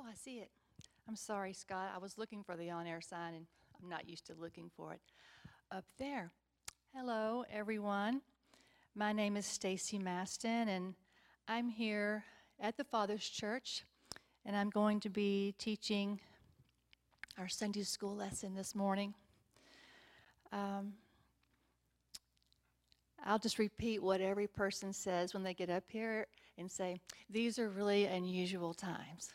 Oh, I see it. I'm sorry, Scott. I was looking for the on air sign and I'm not used to looking for it. Up there. Hello, everyone. My name is Stacy Maston, and I'm here at the Father's Church, and I'm going to be teaching our Sunday school lesson this morning. Um, I'll just repeat what every person says when they get up here and say, These are really unusual times.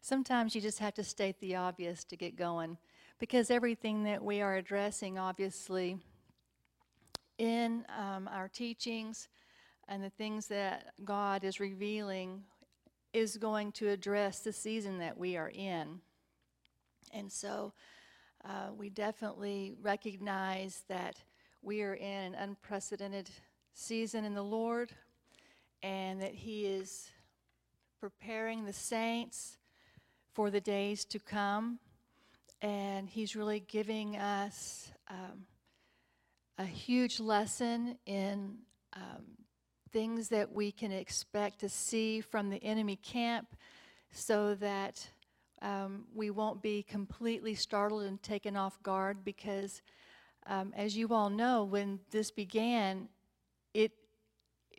Sometimes you just have to state the obvious to get going because everything that we are addressing, obviously, in um, our teachings and the things that God is revealing is going to address the season that we are in. And so uh, we definitely recognize that we are in an unprecedented season in the Lord and that He is preparing the saints for the days to come. And He's really giving us um, a huge lesson in um, things that we can expect to see from the enemy camp so that um, we won't be completely startled and taken off guard because um, as you all know, when this began, it,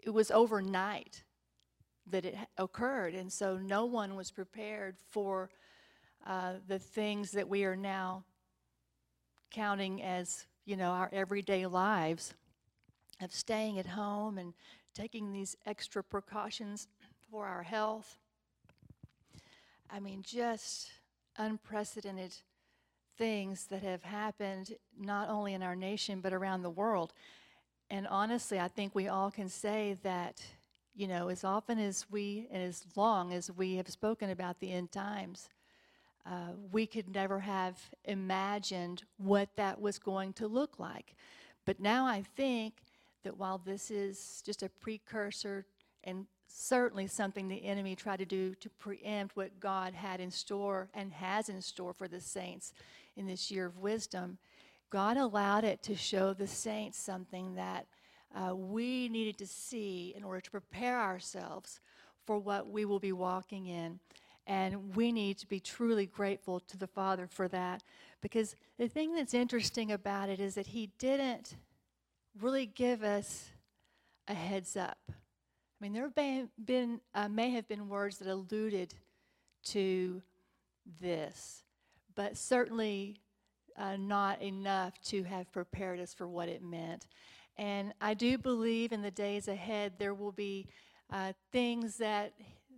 it was overnight that it occurred. And so no one was prepared for uh, the things that we are now counting as, you know, our everyday lives of staying at home and taking these extra precautions for our health. I mean, just unprecedented things that have happened not only in our nation but around the world. And honestly, I think we all can say that, you know, as often as we and as long as we have spoken about the end times, uh, we could never have imagined what that was going to look like. But now I think that while this is just a precursor and certainly something the enemy tried to do to preempt what God had in store and has in store for the saints in this year of wisdom, God allowed it to show the saints something that uh, we needed to see in order to prepare ourselves for what we will be walking in. And we need to be truly grateful to the Father for that. Because the thing that's interesting about it is that He didn't really give us a heads up. I mean, there been, been uh, may have been words that alluded to this but certainly uh, not enough to have prepared us for what it meant. And I do believe in the days ahead there will be uh, things that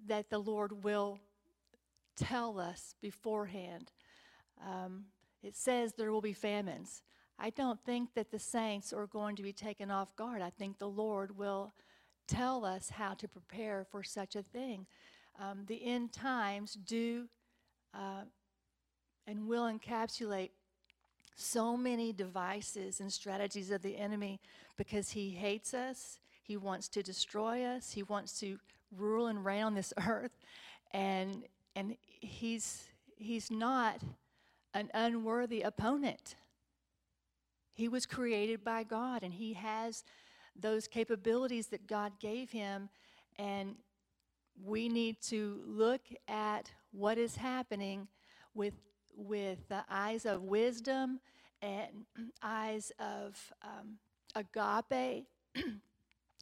that the Lord will tell us beforehand. Um, it says there will be famines. I don't think that the saints are going to be taken off guard. I think the Lord will tell us how to prepare for such a thing. Um, the end times do uh, and will encapsulate so many devices and strategies of the enemy because he hates us. He wants to destroy us. He wants to rule and reign on this earth. And, and he's, he's not an unworthy opponent. He was created by God and he has those capabilities that God gave him. And we need to look at what is happening with with the eyes of wisdom and eyes of um, agape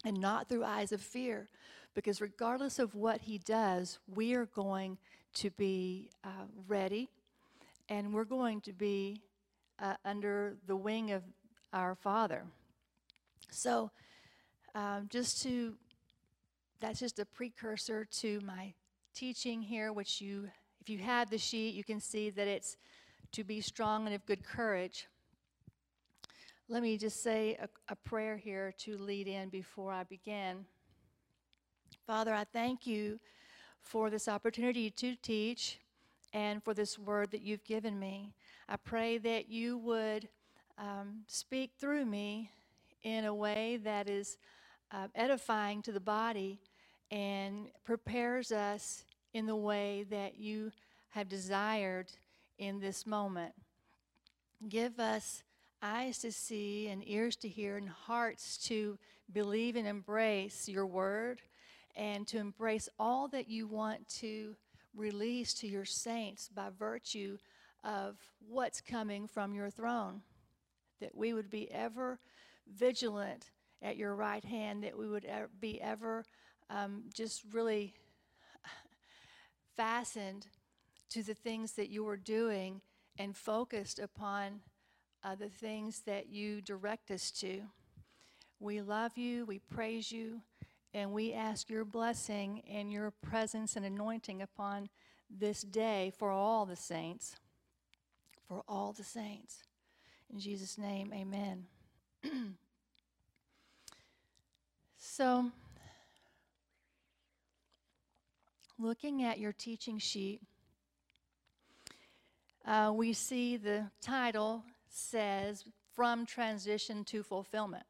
and not through eyes of fear. Because regardless of what he does, we are going to be uh, ready and we're going to be uh, under the wing of our Father. So, um, just to, that's just a precursor to my teaching here, which you if you have the sheet, you can see that it's to be strong and of good courage. Let me just say a, a prayer here to lead in before I begin. Father, I thank you for this opportunity to teach and for this word that you've given me. I pray that you would um, speak through me in a way that is uh, edifying to the body and prepares us in the way that you have desired in this moment. Give us eyes to see and ears to hear and hearts to believe and embrace your word and to embrace all that you want to release to your saints by virtue of what's coming from your throne. That we would be ever vigilant at your right hand, that we would be ever um, just really fastened to the things that you are doing and focused upon uh, the things that you direct us to. We love you, we praise you, and we ask your blessing and your presence and anointing upon this day for all the saints. For all the saints. In Jesus' name, amen. so, looking at your teaching sheet, uh, we see the title says From Transition to Fulfillment.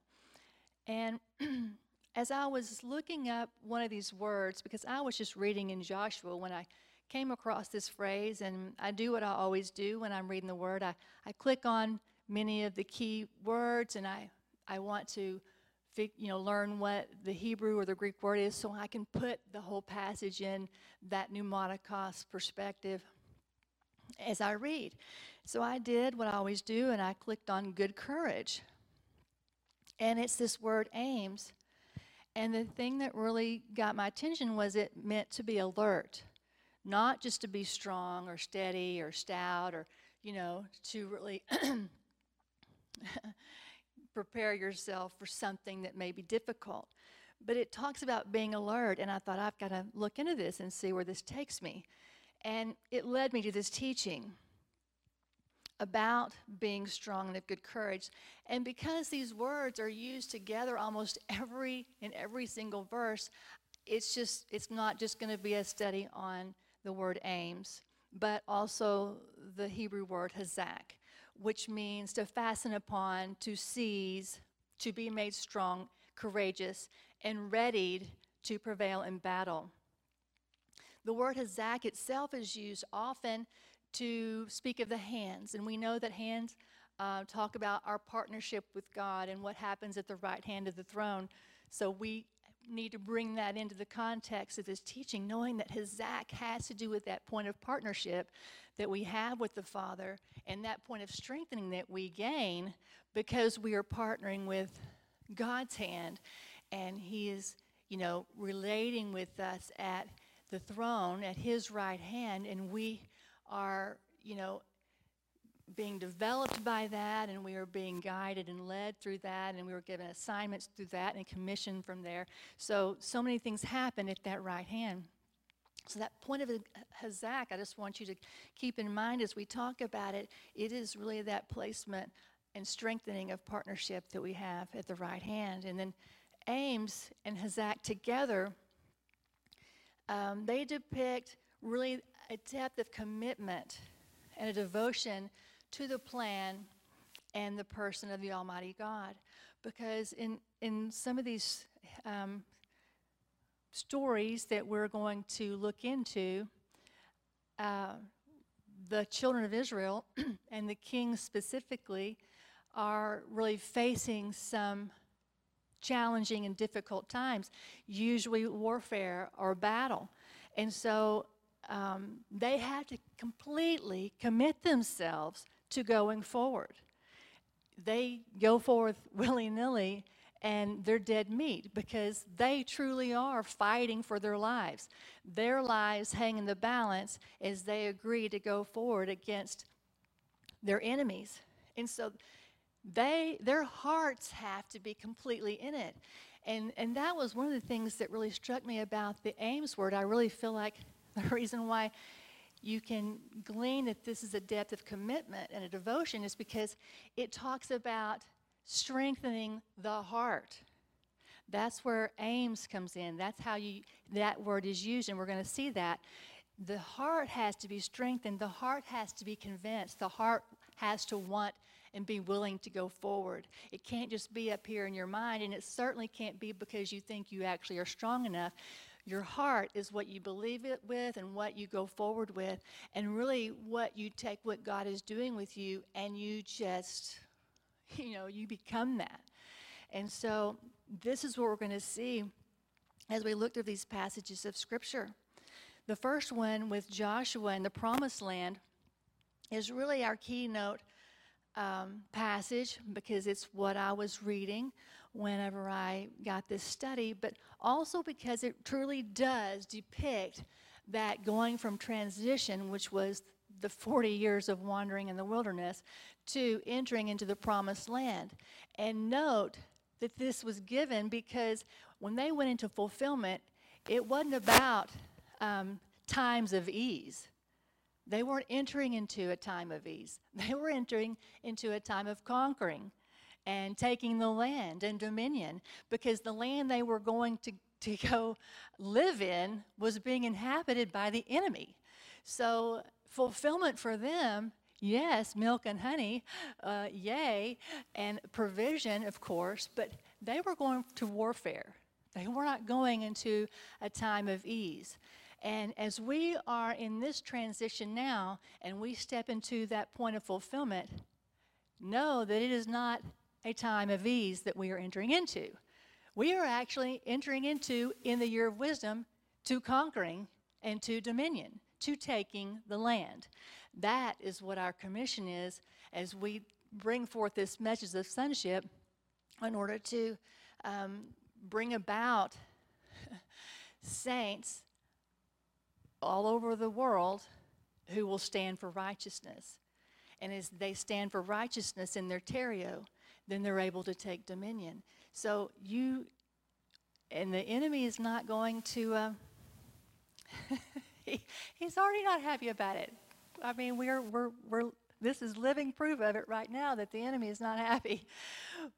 And as I was looking up one of these words, because I was just reading in Joshua when I came across this phrase, and I do what I always do when I'm reading the word. I, I click on many of the key words and I, I want to you know, learn what the Hebrew or the Greek word is so I can put the whole passage in that pneumatikos perspective as I read. So I did what I always do and I clicked on good courage. And it's this word aims. And the thing that really got my attention was it meant to be alert, not just to be strong or steady or stout or, you know, to really prepare yourself for something that may be difficult. But it talks about being alert, and I thought, I've got to look into this and see where this takes me. And it led me to this teaching about being strong and of good courage. And because these words are used together almost every in every single verse, it's just it's not just going to be a study on the word aims, but also the Hebrew word hazak, which means to fasten upon, to seize, to be made strong, courageous, and readied to prevail in battle. The word hazak itself is used often to speak of the hands, and we know that hands uh, talk about our partnership with God and what happens at the right hand of the throne. So we need to bring that into the context of this teaching, knowing that hazak has to do with that point of partnership that we have with the Father and that point of strengthening that we gain because we are partnering with God's hand and He is, you know, relating with us at the throne at his right hand, and we are, you know, being developed by that, and we are being guided and led through that, and we were given assignments through that and commissioned from there. So, so many things happen at that right hand. So, that point of Hazak, I just want you to keep in mind as we talk about it, it is really that placement and strengthening of partnership that we have at the right hand. And then Ames and Hazak together um, they depict really a depth of commitment and a devotion to the plan and the person of the Almighty God. Because in, in some of these um, stories that we're going to look into, uh, the children of Israel and the king specifically are really facing some challenging and difficult times, usually warfare or battle. And so um, they had to completely commit themselves to going forward. They go forth willy nilly and they're dead meat because they truly are fighting for their lives. Their lives hang in the balance as they agree to go forward against their enemies. And so they their hearts have to be completely in it and and that was one of the things that really struck me about the Ames word i really feel like the reason why you can glean that this is a depth of commitment and a devotion is because it talks about strengthening the heart. That's where aims comes in. That's how you that word is used and we're going to see that. The heart has to be strengthened. The heart has to be convinced. The heart has to want and be willing to go forward. It can't just be up here in your mind, and it certainly can't be because you think you actually are strong enough. Your heart is what you believe it with and what you go forward with, and really what you take what God is doing with you and you just, you know, you become that. And so this is what we're going to see as we look through these passages of Scripture. The first one with Joshua and the Promised Land is really our keynote um, passage because it's what I was reading whenever I got this study, but also because it truly does depict that going from transition, which was the 40 years of wandering in the wilderness, to entering into the promised land. And note that this was given because when they went into fulfillment, it wasn't about um, times of ease. They weren't entering into a time of ease. They were entering into a time of conquering and taking the land and dominion because the land they were going to, to go live in was being inhabited by the enemy. So, fulfillment for them, yes, milk and honey, uh, yay, and provision, of course, but they were going to warfare. They were not going into a time of ease. And as we are in this transition now and we step into that point of fulfillment, know that it is not a time of ease that we are entering into. We are actually entering into, in the year of wisdom, to conquering and to dominion, to taking the land. That is what our commission is as we bring forth this message of sonship in order to um, bring about saints all over the world who will stand for righteousness. And as they stand for righteousness in their terrio, then they're able to take dominion. So you, and the enemy is not going to, uh, he, he's already not happy about it. I mean, we're, we're, we're, this is living proof of it right now that the enemy is not happy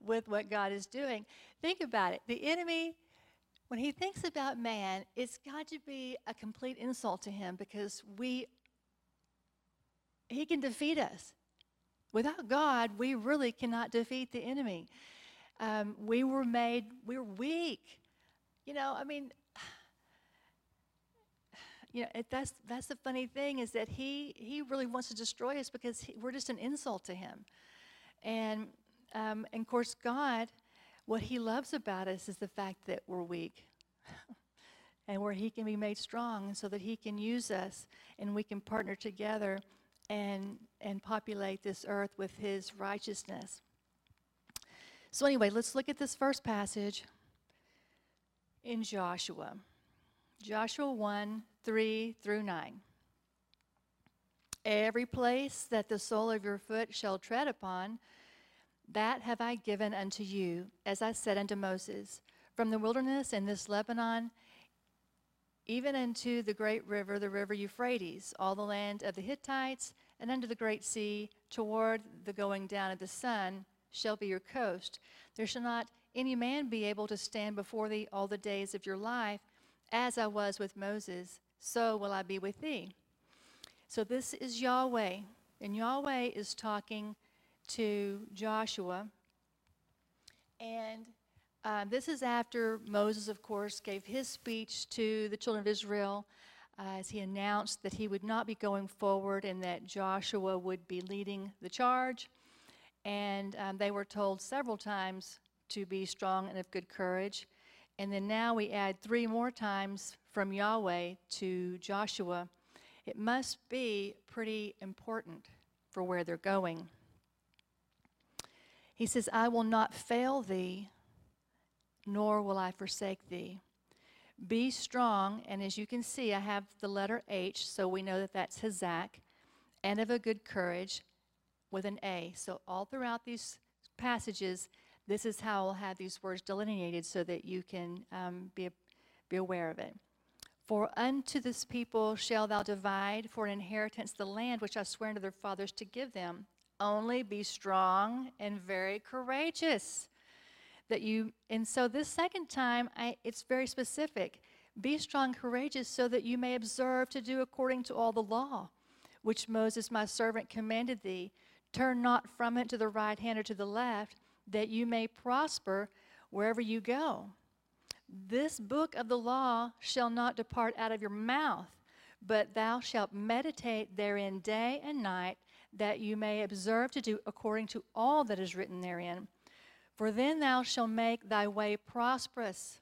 with what God is doing. Think about it. The enemy when he thinks about man, it's got to be a complete insult to him because we he can defeat us. Without God, we really cannot defeat the enemy. Um, we were made, we're weak. You know, I mean, you know, it, that's that's the funny thing is that he he really wants to destroy us because he, we're just an insult to him, and um, and of course God what he loves about us is the fact that we're weak and where he can be made strong so that he can use us and we can partner together and, and populate this earth with his righteousness. So, anyway, let's look at this first passage in Joshua. Joshua 1 3 through 9. Every place that the sole of your foot shall tread upon, that have I given unto you, as I said unto Moses, from the wilderness and this Lebanon, even unto the great river, the river Euphrates, all the land of the Hittites, and unto the great sea, toward the going down of the sun, shall be your coast. There shall not any man be able to stand before thee all the days of your life, as I was with Moses, so will I be with thee. So this is Yahweh, and Yahweh is talking to Joshua. And uh, this is after Moses, of course, gave his speech to the children of Israel uh, as he announced that he would not be going forward and that Joshua would be leading the charge. And um, they were told several times to be strong and of good courage. And then now we add three more times from Yahweh to Joshua. It must be pretty important for where they're going. He says, I will not fail thee, nor will I forsake thee. Be strong, and as you can see, I have the letter H, so we know that that's Hazak, and of a good courage with an A. So all throughout these passages, this is how I'll have these words delineated so that you can um, be, be aware of it. For unto this people shall thou divide for an inheritance the land which I swear unto their fathers to give them only be strong and very courageous. That you, and so this second time, I, it's very specific. Be strong, courageous, so that you may observe to do according to all the law, which Moses my servant commanded thee. Turn not from it to the right hand or to the left, that you may prosper wherever you go. This book of the law shall not depart out of your mouth, but thou shalt meditate therein day and night that you may observe to do according to all that is written therein. For then thou shalt make thy way prosperous.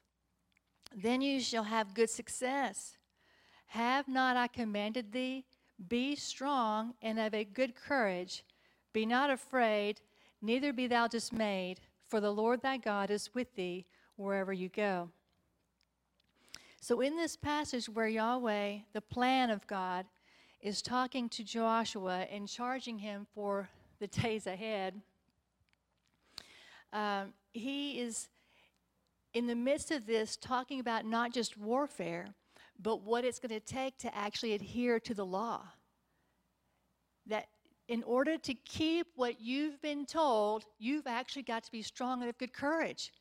then you shall have good success. Have not I commanded thee? Be strong and of a good courage. Be not afraid, neither be thou dismayed, for the Lord thy God is with thee wherever you go. So, in this passage where Yahweh, the plan of God, is talking to Joshua and charging him for the days ahead, um, he is in the midst of this talking about not just warfare, but what it's going to take to actually adhere to the law. That in order to keep what you've been told, you've actually got to be strong and of good courage.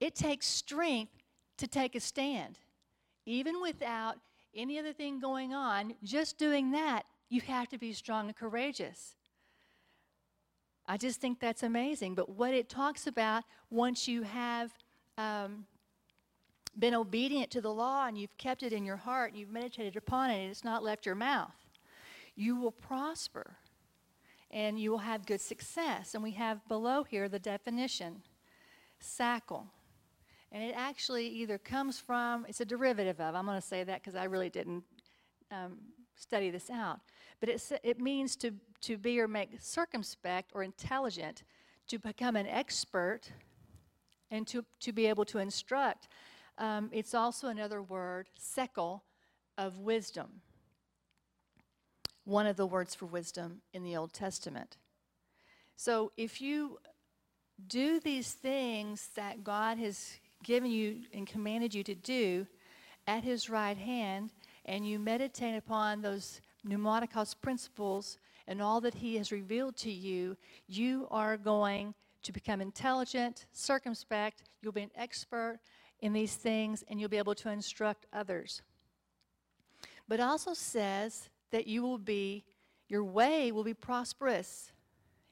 It takes strength to take a stand. Even without any other thing going on, just doing that, you have to be strong and courageous. I just think that's amazing. But what it talks about, once you have um, been obedient to the law and you've kept it in your heart, and you've meditated upon it, and it's not left your mouth, you will prosper and you will have good success. And we have below here the definition sackle. And it actually either comes from, it's a derivative of, I'm going to say that because I really didn't um, study this out. But it, it means to, to be or make circumspect or intelligent, to become an expert, and to, to be able to instruct. Um, it's also another word, sekel, of wisdom. One of the words for wisdom in the Old Testament. So if you do these things that God has given you and commanded you to do at His right hand, and you meditate upon those pneumatikos principles and all that He has revealed to you, you are going to become intelligent, circumspect, you'll be an expert in these things, and you'll be able to instruct others. But also says that you will be, your way will be prosperous.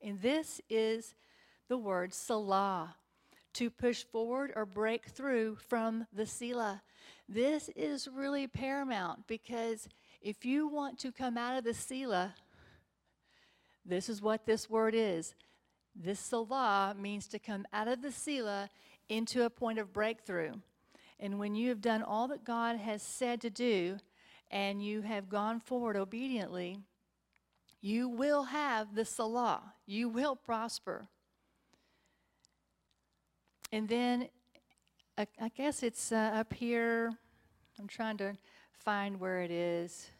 And this is the word Salah, to push forward or break through from the Selah. This is really paramount because if you want to come out of the Selah, this is what this word is. This Salah means to come out of the Selah into a point of breakthrough. And when you have done all that God has said to do and you have gone forward obediently, you will have the Salah. You will prosper. And then I, I guess it's uh, up here. I'm trying to find where it is.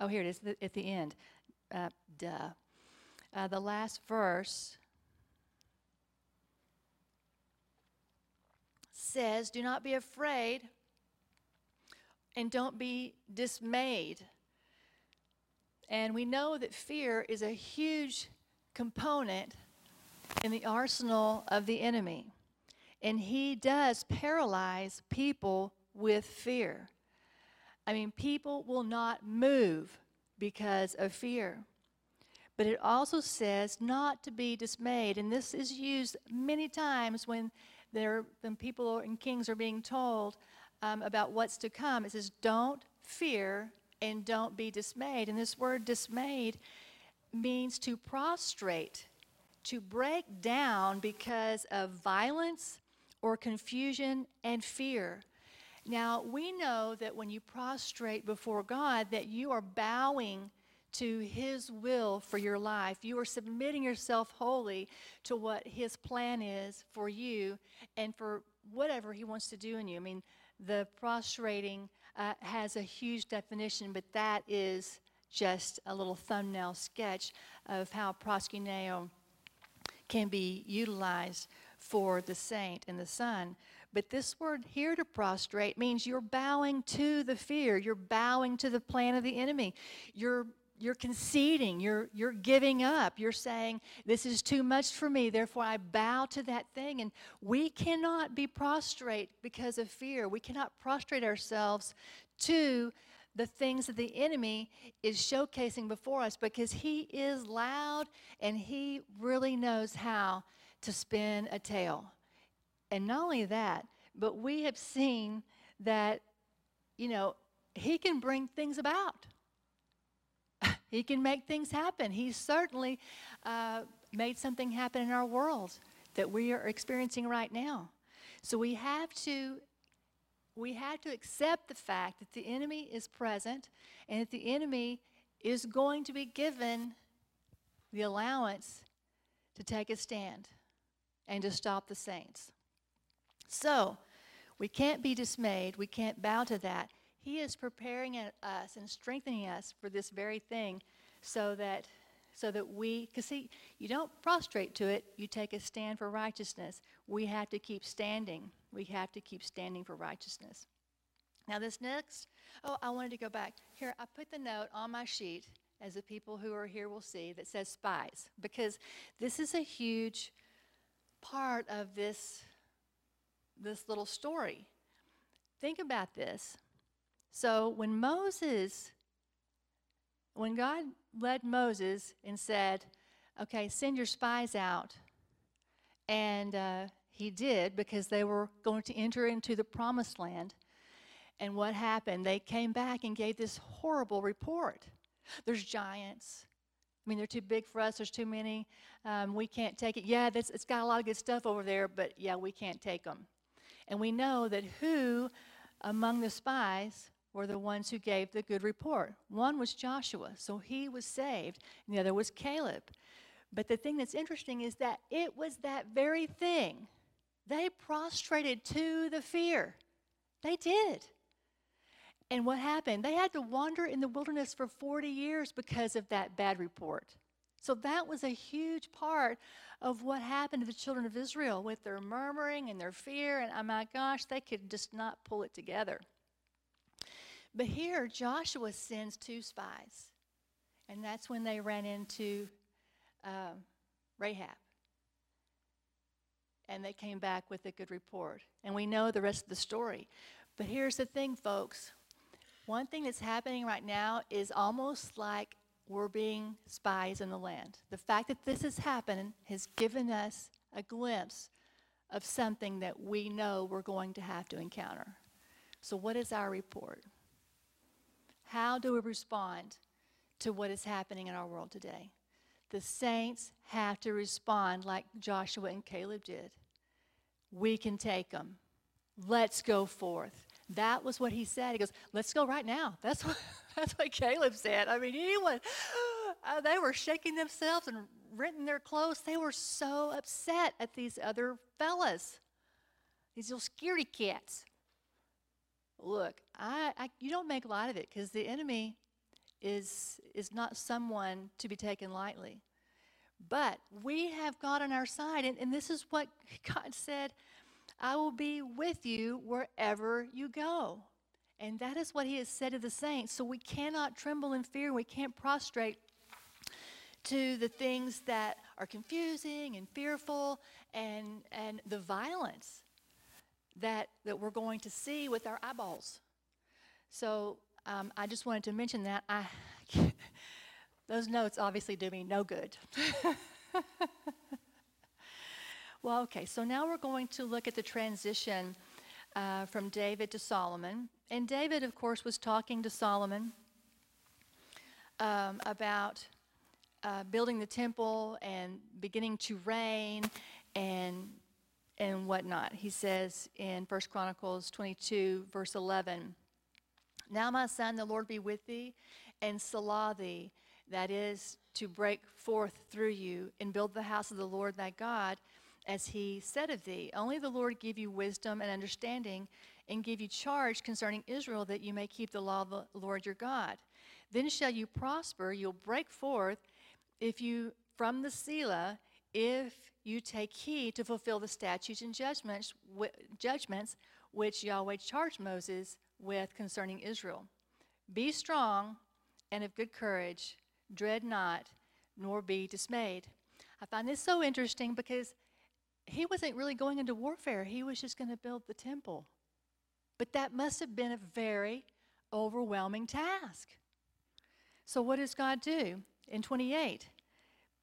Oh, here it is at the end. Uh, duh. Uh, the last verse says, Do not be afraid and don't be dismayed. And we know that fear is a huge component in the arsenal of the enemy. And he does paralyze people with fear. I mean, people will not move because of fear. But it also says not to be dismayed. And this is used many times when there, when people and kings are being told um, about what's to come. It says, don't fear and don't be dismayed. And this word dismayed means to prostrate, to break down because of violence or confusion and fear. Now, we know that when you prostrate before God that you are bowing to his will for your life. You are submitting yourself wholly to what his plan is for you and for whatever he wants to do in you. I mean, the prostrating uh, has a huge definition, but that is just a little thumbnail sketch of how proskuneo can be utilized for the saint and the son. But this word here to prostrate means you're bowing to the fear. You're bowing to the plan of the enemy. You're you're conceding, you're, you're giving up, you're saying, This is too much for me, therefore I bow to that thing. And we cannot be prostrate because of fear. We cannot prostrate ourselves to the things that the enemy is showcasing before us because he is loud and he really knows how to spin a tale. And not only that, but we have seen that, you know, he can bring things about. He can make things happen. He certainly uh, made something happen in our world that we are experiencing right now. So we have to we have to accept the fact that the enemy is present and that the enemy is going to be given the allowance to take a stand and to stop the saints. So, we can't be dismayed. We can't bow to that. He is preparing us and strengthening us for this very thing so that so that we because see you don't prostrate to it you take a stand for righteousness. We have to keep standing. We have to keep standing for righteousness. Now this next oh i wanted to go back. Here i put the note on my sheet as the people who are here will see that says spies because this is a huge part of this this little story. Think about this so when moses when god led Moses and said, Okay, send your spies out. And uh, he did because they were going to enter into the promised land. And what happened? They came back and gave this horrible report. There's giants. I mean, they're too big for us. There's too many. Um, we can't take it. Yeah, it's got a lot of good stuff over there, but yeah, we can't take them. And we know that who among the spies were the ones who gave the good report. One was Joshua, so he was saved, and the other was Caleb. But the thing that's interesting is that it was that very thing. They prostrated to the fear. They did. And what happened? They had to wander in the wilderness for 40 years because of that bad report. So that was a huge part of what happened to the children of Israel with their murmuring and their fear. And oh my gosh, they could just not pull it together. But here, Joshua sends two spies. And that's when they ran into um, Rahab. And they came back with a good report. And we know the rest of the story. But here's the thing, folks. One thing that's happening right now is almost like we're being spies in the land. The fact that this has happened has given us a glimpse of something that we know we're going to have to encounter. So, what is our report? How do we respond to what is happening in our world today? The saints have to respond like Joshua and Caleb did. We can take them. Let's go forth. That was what he said. He goes, "Let's go right now." That's what that's what Caleb said. I mean, anyone uh, they were shaking themselves and renting their clothes. They were so upset at these other fellas, these little scaredy cats. Look, I, I you don't make light of it because the enemy is is not someone to be taken lightly. But we have God on our side, and, and this is what God said I will be with you wherever you go. And that is what He has said to the saints. So we cannot tremble in fear, we can't prostrate to the things that are confusing and fearful and, and the violence that, that we're going to see with our eyeballs. So um, I just wanted to mention that. I, those notes obviously do me no good. well, okay, so now we're going to look at the transition uh, from David to Solomon. And David, of course, was talking to Solomon um, about uh, building the temple and beginning to reign and and whatnot. He says in 1 Chronicles 22, verse 11, Now, my son, the Lord be with thee, and salah thee, that is, to break forth through you, and build the house of the Lord thy God, as he said of thee. Only the Lord give you wisdom and understanding, and give you charge concerning Israel, that you may keep the law of the Lord your God. Then shall you prosper, you'll break forth, if you from the Selah, if you take heed to fulfill the statutes and judgments, judgments which Yahweh charged Moses with concerning Israel. Be strong and of good courage, dread not, nor be dismayed. I find this so interesting because he wasn't really going into warfare, he was just going to build the temple. But that must have been a very overwhelming task. So, what does God do in 28?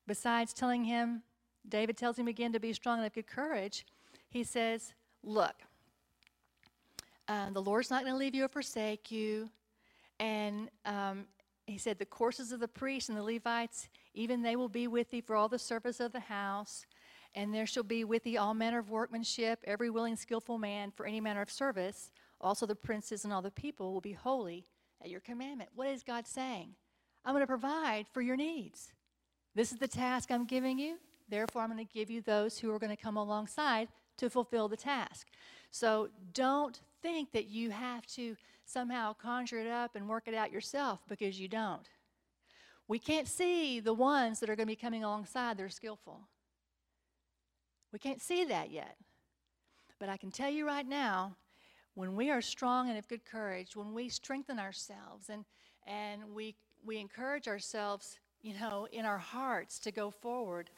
Besides telling him David tells him again to be strong and of good courage. He says, Look, uh, the Lord's not going to leave you or forsake you. And um, he said, The courses of the priests and the Levites, even they will be with thee for all the service of the house. And there shall be with thee all manner of workmanship, every willing, skillful man for any manner of service. Also, the princes and all the people will be holy at your commandment. What is God saying? I'm going to provide for your needs. This is the task I'm giving you. Therefore, I'm going to give you those who are going to come alongside to fulfill the task. So don't think that you have to somehow conjure it up and work it out yourself because you don't. We can't see the ones that are going to be coming alongside that are skillful. We can't see that yet. But I can tell you right now, when we are strong and of good courage, when we strengthen ourselves and, and we, we encourage ourselves, you know, in our hearts to go forward,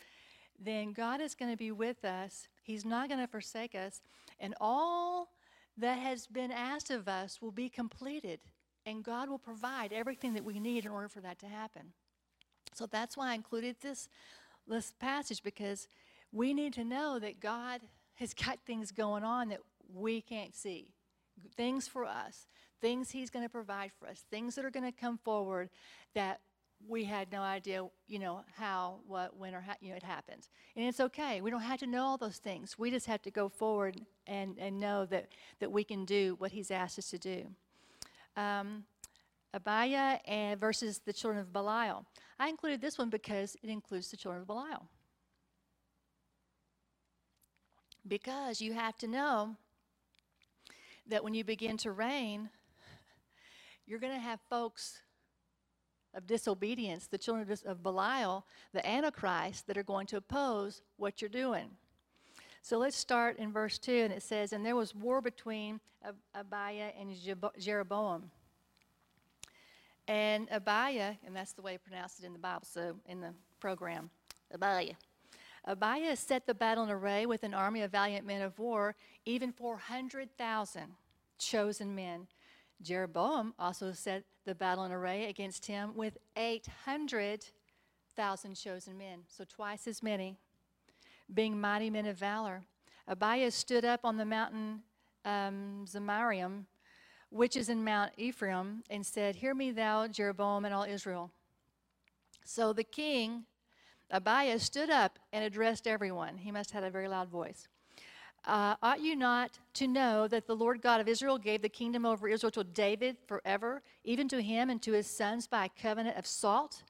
then God is going to be with us. He's not going to forsake us. And all that has been asked of us will be completed. And God will provide everything that we need in order for that to happen. So that's why I included this, this passage because we need to know that God has got things going on that we can't see. Things for us, things He's going to provide for us, things that are going to come forward that we had no idea, you know, how, what, when, or how, you know, it happened. And it's okay. We don't have to know all those things. We just have to go forward and, and know that, that we can do what He's asked us to do. Um, Abiah and versus the children of Belial. I included this one because it includes the children of Belial. Because you have to know that when you begin to reign, you're going to have folks of disobedience, the children of Belial, the Antichrist, that are going to oppose what you're doing. So let's start in verse 2, and it says, And there was war between Abiah and Jeroboam. And Abiah, and that's the way he pronounced it in the Bible, so in the program, Abiah. Abiah set the battle in array with an army of valiant men of war, even 400,000 chosen men. Jeroboam also set the battle in array against him with 800,000 chosen men, so twice as many, being mighty men of valor. Abiah stood up on the mountain um, which is in Mount Ephraim, and said, Hear me, thou, Jeroboam, and all Israel. So the king Abiah stood up and addressed everyone. He must have had a very loud voice. Uh, ought you not to know that the Lord God of Israel gave the kingdom over Israel to David forever, even to him and to his sons by a covenant of salt?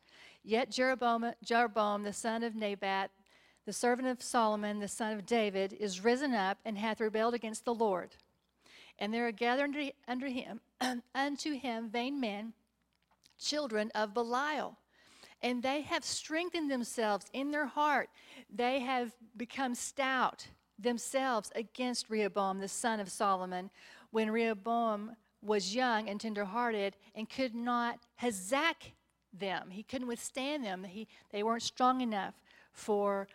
Yet Jeroboam, Jeroboam the son of Nebat, the servant of Solomon, the son of David, is risen up and hath rebelled against the Lord. And there are gathered under him, unto him vain men, children of Belial and they have strengthened themselves in their heart. They have become stout themselves against Rehoboam, the son of Solomon, when Rehoboam was young and tenderhearted and could not hazak them. He couldn't withstand them. He, they weren't strong enough for,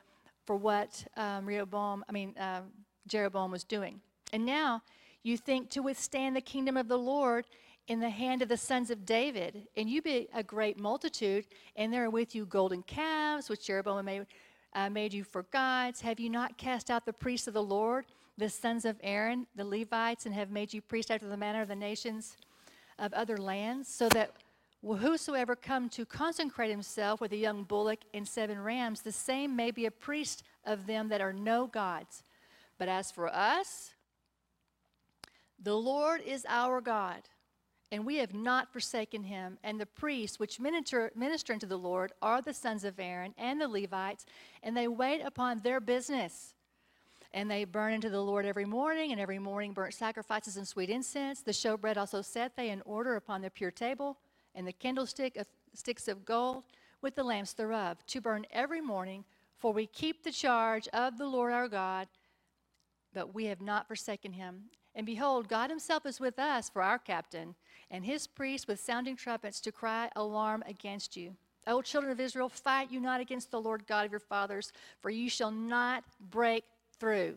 for what um, Rehoboam, I mean, uh, Jeroboam was doing. And now you think to withstand the kingdom of the Lord in the hand of the sons of David, and you be a great multitude, and there are with you golden calves, which Jeroboam made, uh, made you for gods. Have you not cast out the priests of the Lord, the sons of Aaron, the Levites, and have made you priests after the manner of the nations of other lands, so that whosoever come to consecrate himself with a young bullock and seven rams, the same may be a priest of them that are no gods. But as for us, the Lord is our God and we have not forsaken him. And the priests which minister, minister unto the Lord are the sons of Aaron and the Levites, and they wait upon their business. And they burn unto the Lord every morning, and every morning burnt sacrifices and sweet incense. The showbread also set they in order upon the pure table, and the candlestick of sticks of gold with the lamps thereof, to burn every morning. For we keep the charge of the Lord our God, but we have not forsaken him. And behold, God himself is with us for our captain, and his priests with sounding trumpets to cry alarm against you. O children of Israel, fight you not against the Lord God of your fathers, for you shall not break through.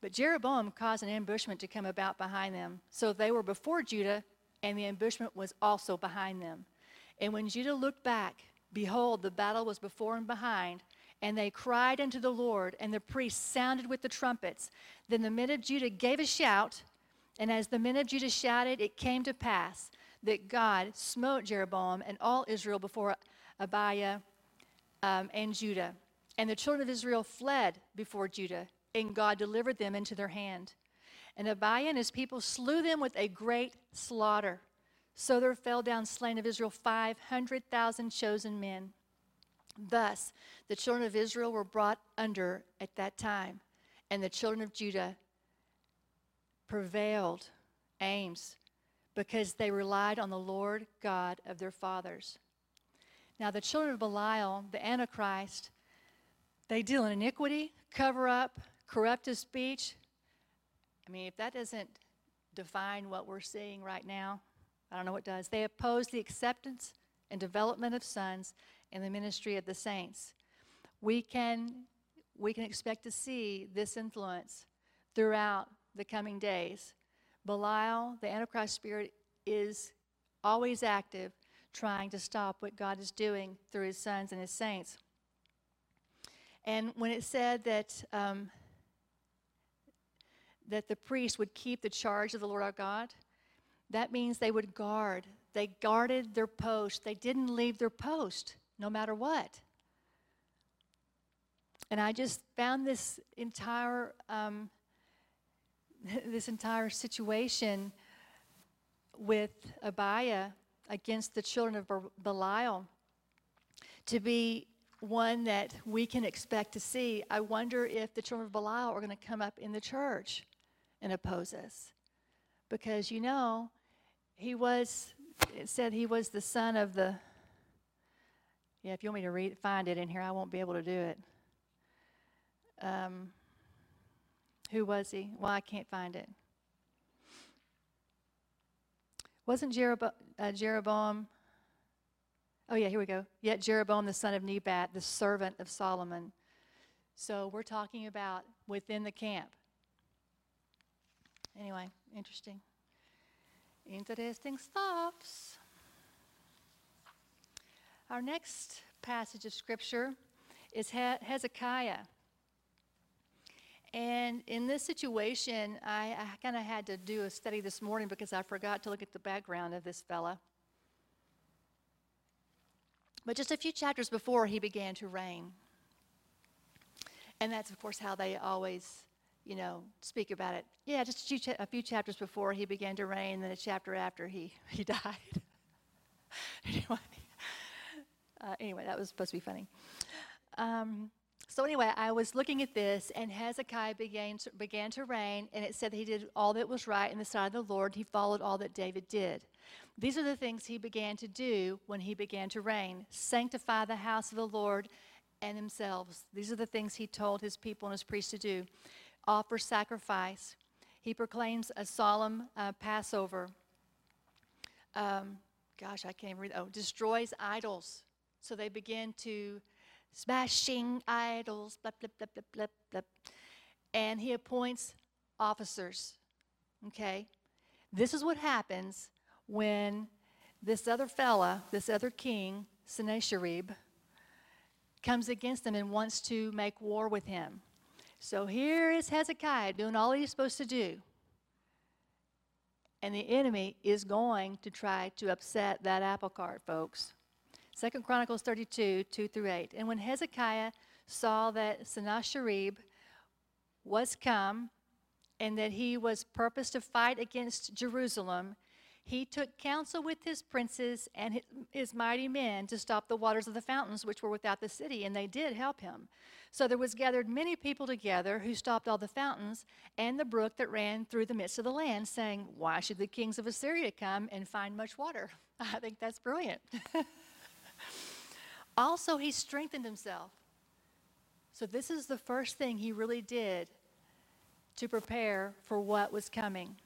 But Jeroboam caused an ambushment to come about behind them. So they were before Judah, and the ambushment was also behind them. And when Judah looked back, behold, the battle was before and behind, and they cried unto the Lord, and the priests sounded with the trumpets. Then the men of Judah gave a shout, and as the men of Judah shouted, it came to pass that God smote Jeroboam and all Israel before Abiah um, and Judah. And the children of Israel fled before Judah, and God delivered them into their hand. And Abiah and his people slew them with a great slaughter. So there fell down slain of Israel 500,000 chosen men. Thus, the children of Israel were brought under at that time, and the children of Judah prevailed, aims, because they relied on the Lord God of their fathers. Now, the children of Belial, the Antichrist, they deal in iniquity, cover up, corruptive speech. I mean, if that doesn't define what we're seeing right now, I don't know what does. They oppose the acceptance and development of sons in the ministry of the saints. We can, we can expect to see this influence throughout the coming days. Belial, the Antichrist spirit, is always active, trying to stop what God is doing through his sons and his saints. And when it said that, um, that the priest would keep the charge of the Lord our God, that means they would guard. They guarded their post. They didn't leave their post no matter what. And I just found this entire um, this entire situation with Abijah against the children of Belial to be one that we can expect to see. I wonder if the children of Belial are going to come up in the church and oppose us. Because you know, he was, it said he was the son of the, yeah, if you want me to read, find it in here, I won't be able to do it. Um, who was he? Well, I can't find it. Wasn't uh, Jeroboam Oh, yeah, here we go. Yet Jeroboam, the son of Nebat, the servant of Solomon. So we're talking about within the camp. Anyway, interesting. Interesting stuffs. Our next passage of scripture is Hezekiah. And in this situation, I, I kind of had to do a study this morning because I forgot to look at the background of this fella. But just a few chapters before, he began to reign. And that's, of course, how they always, you know, speak about it. Yeah, just a few, cha- a few chapters before he began to reign, then a chapter after he, he died. anyway, uh, anyway, that was supposed to be funny. Um, so anyway, I was looking at this, and Hezekiah began to, began to reign, and it said that he did all that was right in the sight of the Lord. He followed all that David did. These are the things he began to do when he began to reign sanctify the house of the Lord and themselves. These are the things he told his people and his priests to do offer sacrifice. He proclaims a solemn uh, Passover. Um, gosh, I can't read. Oh, destroys idols. So they begin to smashing idols, blah, blah, blah, blah, blah, blah. And he appoints officers. Okay? This is what happens when this other fella, this other king, Sennacherib, comes against him and wants to make war with him. So here is Hezekiah doing all he's supposed to do. And the enemy is going to try to upset that apple cart, folks. Second Chronicles 32, 2 through 8. And when Hezekiah saw that Sennacherib was come and that he was purposed to fight against Jerusalem, he took counsel with his princes and his, his, mighty men to stop the waters of the fountains which were without the city, and they did help him. So there was gathered many people together who stopped all the fountains and the brook that ran through the midst of the land, saying, Why should the kings of Assyria come and find much water? I think that's brilliant. also, he strengthened himself. So, this is the first thing he really did to prepare for what was coming.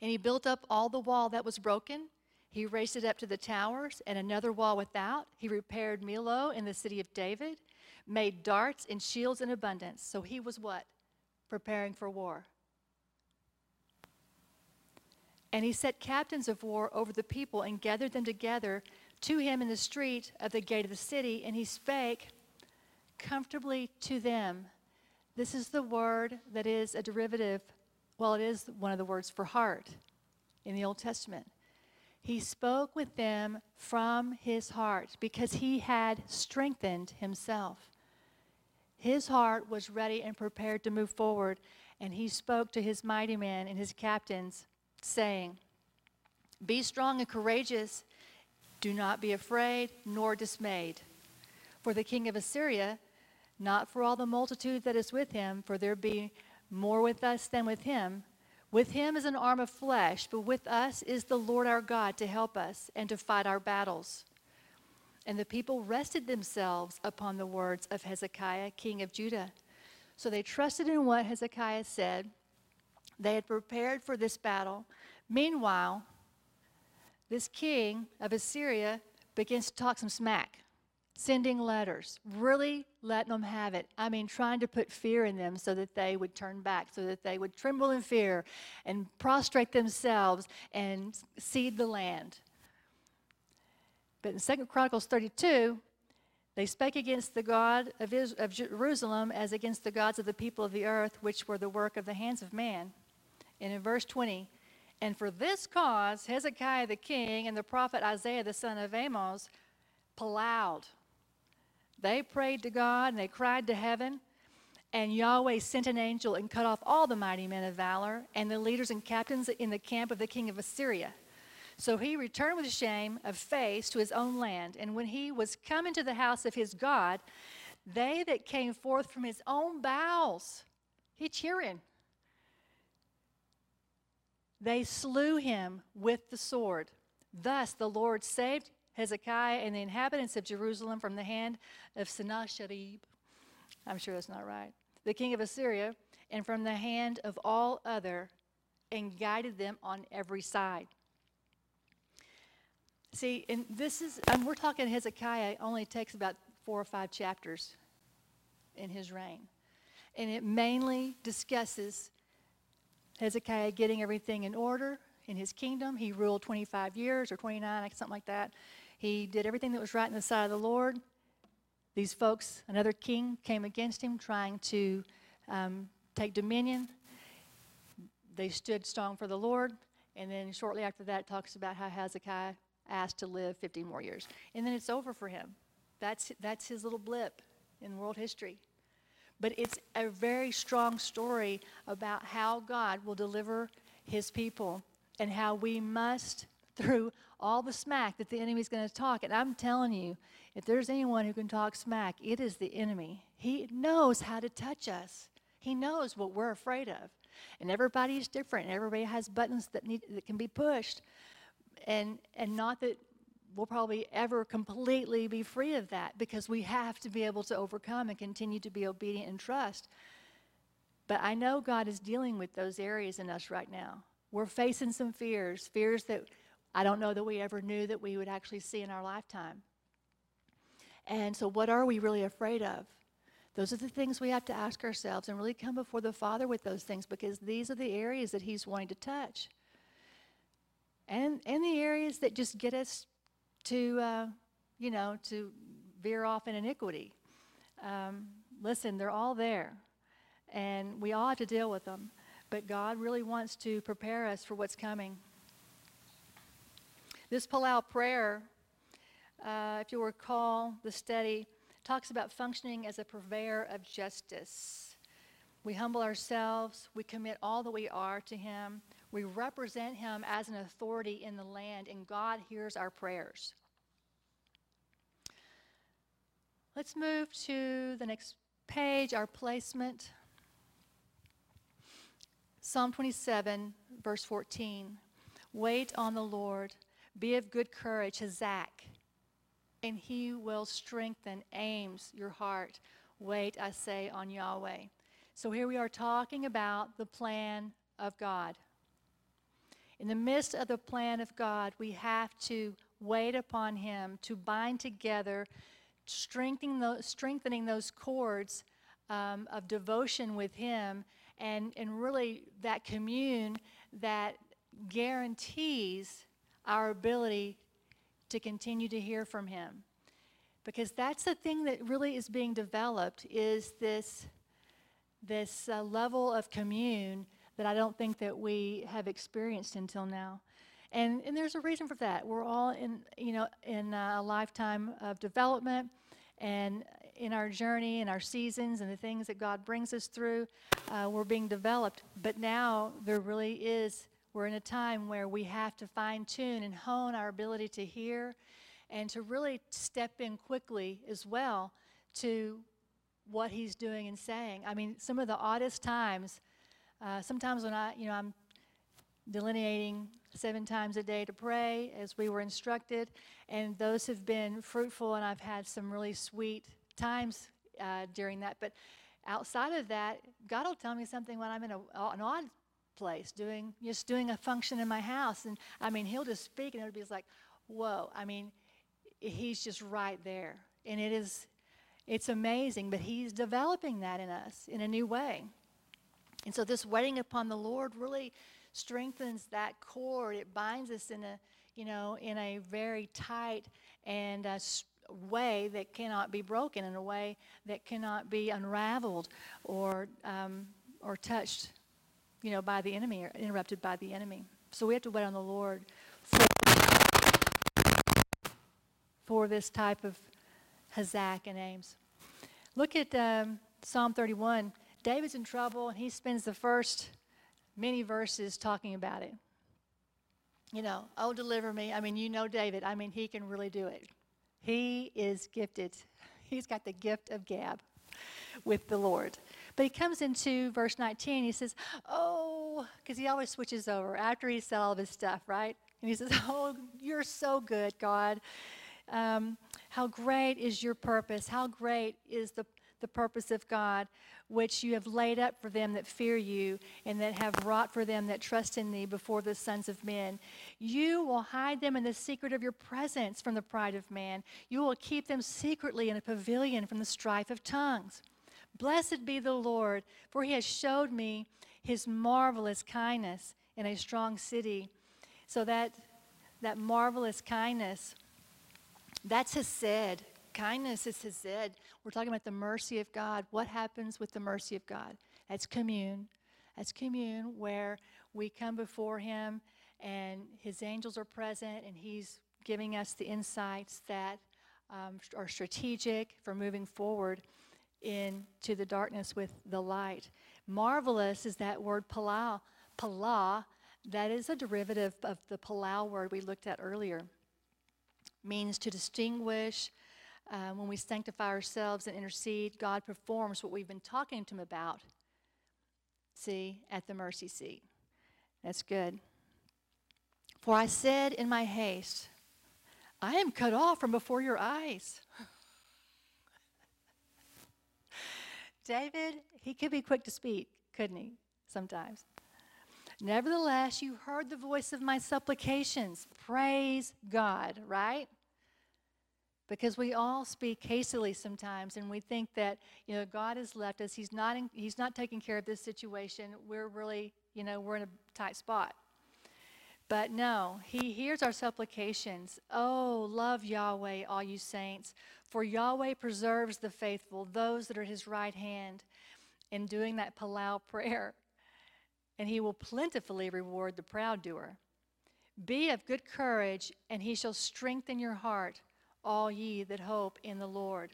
And he built up all the wall that was broken. He raised it up to the towers and another wall without. He repaired Millo in the city of David, made darts and shields in abundance. So he was what? Preparing for war. And he set captains of war over the people and gathered them together to him in the street of the gate of the city. And he spake comfortably to them. This is the word that is a derivative well, it is one of the words for heart in the Old Testament. He spoke with them from his heart because he had strengthened himself. his heart was ready and prepared to move forward, and he spoke to his mighty men and his captains, saying, Be strong and courageous. Do not be afraid nor dismayed. For the king of Assyria, not for all the multitude that is with him, for there be more with us than with him. With him is an arm of flesh, but with us is the Lord our God to help us and to fight our battles. And the people rested themselves upon the words of Hezekiah, king of Judah. So they trusted in what Hezekiah said. They had prepared for this battle. Meanwhile, this king of Assyria begins to talk some smack, sending letters, really letting them have it. I mean, trying to put fear in them so that they would turn back, so that they would tremble in fear and prostrate themselves and cede the land. But in Second Chronicles 32, they spake against the God of, of Jerusalem as against the gods of the people of the earth, which were the work of the hands of man. And in verse 20, and for this cause Hezekiah the king and the prophet Isaiah the son of Amos plowed. They prayed to God and they cried to heaven. And Yahweh sent an angel and cut off all the mighty men of valor and the leaders and captains in the camp of the king of Assyria. So he returned with shame of face to his own land. And when he was come into the house of his God, they that came forth from his own bowels, he cheering, they slew him with the sword. Thus the Lord saved Hezekiah and the inhabitants of Jerusalem from the hand of Sennacherib. I'm sure that's not right. The king of Assyria, and from the hand of all other, and guided them on every side. See, and this is, and we're talking Hezekiah only takes about four or five chapters in his reign. And it mainly discusses Hezekiah getting everything in order in his kingdom. He ruled 25 years or 29, something like that. He did everything that was right in the sight of the Lord. These folks, another king came against him trying to um, take dominion. They stood strong for the Lord. And then shortly after that, talks about how Hezekiah asked to live 50 more years. And then it's over for him. That's, that's his little blip in world history. But it's a very strong story about how God will deliver his people and how we must, through all the smack that the enemy's going to talk. And I'm telling you, if there's anyone who can talk smack, it is the enemy. He knows how to touch us, he knows what we're afraid of. And everybody's different. Everybody has buttons that, need, that can be pushed and and not that we'll probably ever completely be free of that because we have to be able to overcome and continue to be obedient and trust. But I know God is dealing with those areas in us right now. We're facing some fears, fears that I don't know that we ever knew that we would actually see in our lifetime. And so, what are we really afraid of? Those are the things we have to ask ourselves and really come before the Father with those things because these are the areas that He's wanting to touch and and the areas that just get us to uh, you know to veer off in iniquity. Um, listen, they're all there, and we all have to deal with them. But God really wants to prepare us for what's coming. This Palau prayer, uh, if you'll recall the study, talks about functioning as a purveyor of justice. We humble ourselves, we commit all that we are to Him, we represent him as an authority in the land, and God hears our prayers. Let's move to the next page, our placement. Psalm 27, verse 14. Wait on the Lord, be of good courage, Hazak, and he will strengthen, aims your heart. Wait, I say, on Yahweh. So here we are talking about the plan of God. In the midst of the plan of God, we have to wait upon Him to bind together, strengthening those, strengthening those cords um, of devotion with Him, and, and really that commune that guarantees our ability to continue to hear from Him. Because that's the thing that really is being developed is this, this uh, level of commune that I don't think that we have experienced until now. And, and there's a reason for that. We're all in, you know, in a lifetime of development, and in our journey and our seasons and the things that God brings us through, uh, we're being developed. But now there really is, we're in a time where we have to fine tune and hone our ability to hear and to really step in quickly as well to what He's doing and saying. I mean, some of the oddest times, uh, sometimes when I, you know, I'm delineating seven times a day to pray as we were instructed, and those have been fruitful, and I've had some really sweet times uh, during that. But outside of that, God will tell me something when I'm in a, an odd place, doing just doing a function in my house, and I mean, He'll just speak, and it'll be like, whoa! I mean, He's just right there, and it is, it's amazing. But He's developing that in us in a new way, and so this waiting upon the Lord really strengthens that cord. It binds us in a, you know, in a very tight and uh, way that cannot be broken, in a way that cannot be unraveled or um, or touched, you know, by the enemy or interrupted by the enemy. So we have to wait on the Lord for, for this type of hazak and aims. Look at um, Psalm 31. David's in trouble, and he spends the first many verses talking about it. You know, oh, deliver me. I mean, you know David. I mean, he can really do it. He is gifted. He's got the gift of gab with the Lord. But he comes into verse 19. He says, Oh, because he always switches over after he said all of his stuff, right? And he says, Oh, you're so good, God. Um, how great is your purpose? How great is the, the purpose of God which you have laid up for them that fear you, and that have wrought for them that trust in thee before the sons of men. You will hide them in the secret of your presence from the pride of man. You will keep them secretly in a pavilion from the strife of tongues. Blessed be the Lord, for he has showed me his marvelous kindness in a strong city. So that that marvelous kindness, that's hesed. Kindness is hesed. We're talking about the mercy of God. What happens with the mercy of God? That's commune. That's commune where we come before Him and His angels are present and He's giving us the insights that um, are strategic for moving forward into the darkness with the light. Marvelous is that word palau. Palah, that is a derivative of the palau word we looked at earlier. Means to distinguish, um, when we sanctify ourselves and intercede, God performs what we've been talking to Him about. See, at the mercy seat. That's good. For I said in my haste, I am cut off from before your eyes. David, he could be quick to speak, couldn't he? Sometimes. Nevertheless, you heard the voice of my supplications. Praise God, right? Because we all speak hastily sometimes and we think that you know god has left us. He's not in, he's not taking care of this situation. We're really you know we're in a tight spot. But no he hears our supplications. Oh love yahweh all you saints for yahweh preserves the faithful those that are his right hand in doing that palau prayer. And he will plentifully reward the proud doer. Be of good courage and he shall strengthen your heart all ye that hope in the Lord.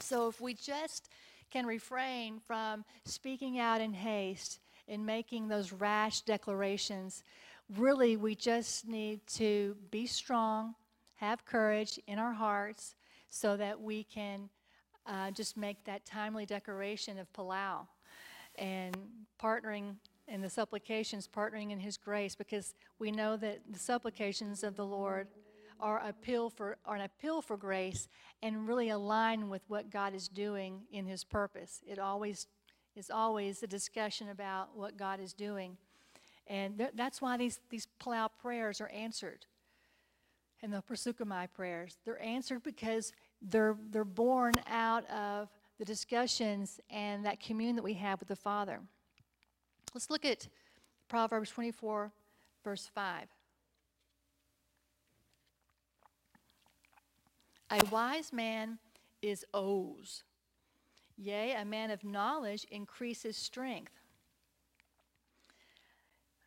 So if we just can refrain from speaking out in haste and making those rash declarations, really we just need to be strong, have courage in our hearts so that we can uh, just make that timely declaration of Palau and partnering in the supplications, partnering in His grace, because we know that the supplications of the Lord are appeal for are an appeal for grace and really align with what God is doing in His purpose. It always is always a discussion about what God is doing, and th- that's why these these Palau prayers are answered, and the Persukamai prayers they're answered because they're they're born out of the discussions and that commune that we have with the Father. Let's look at Proverbs 24, verse 5. A wise man is Oz. Yea, a man of knowledge increases strength.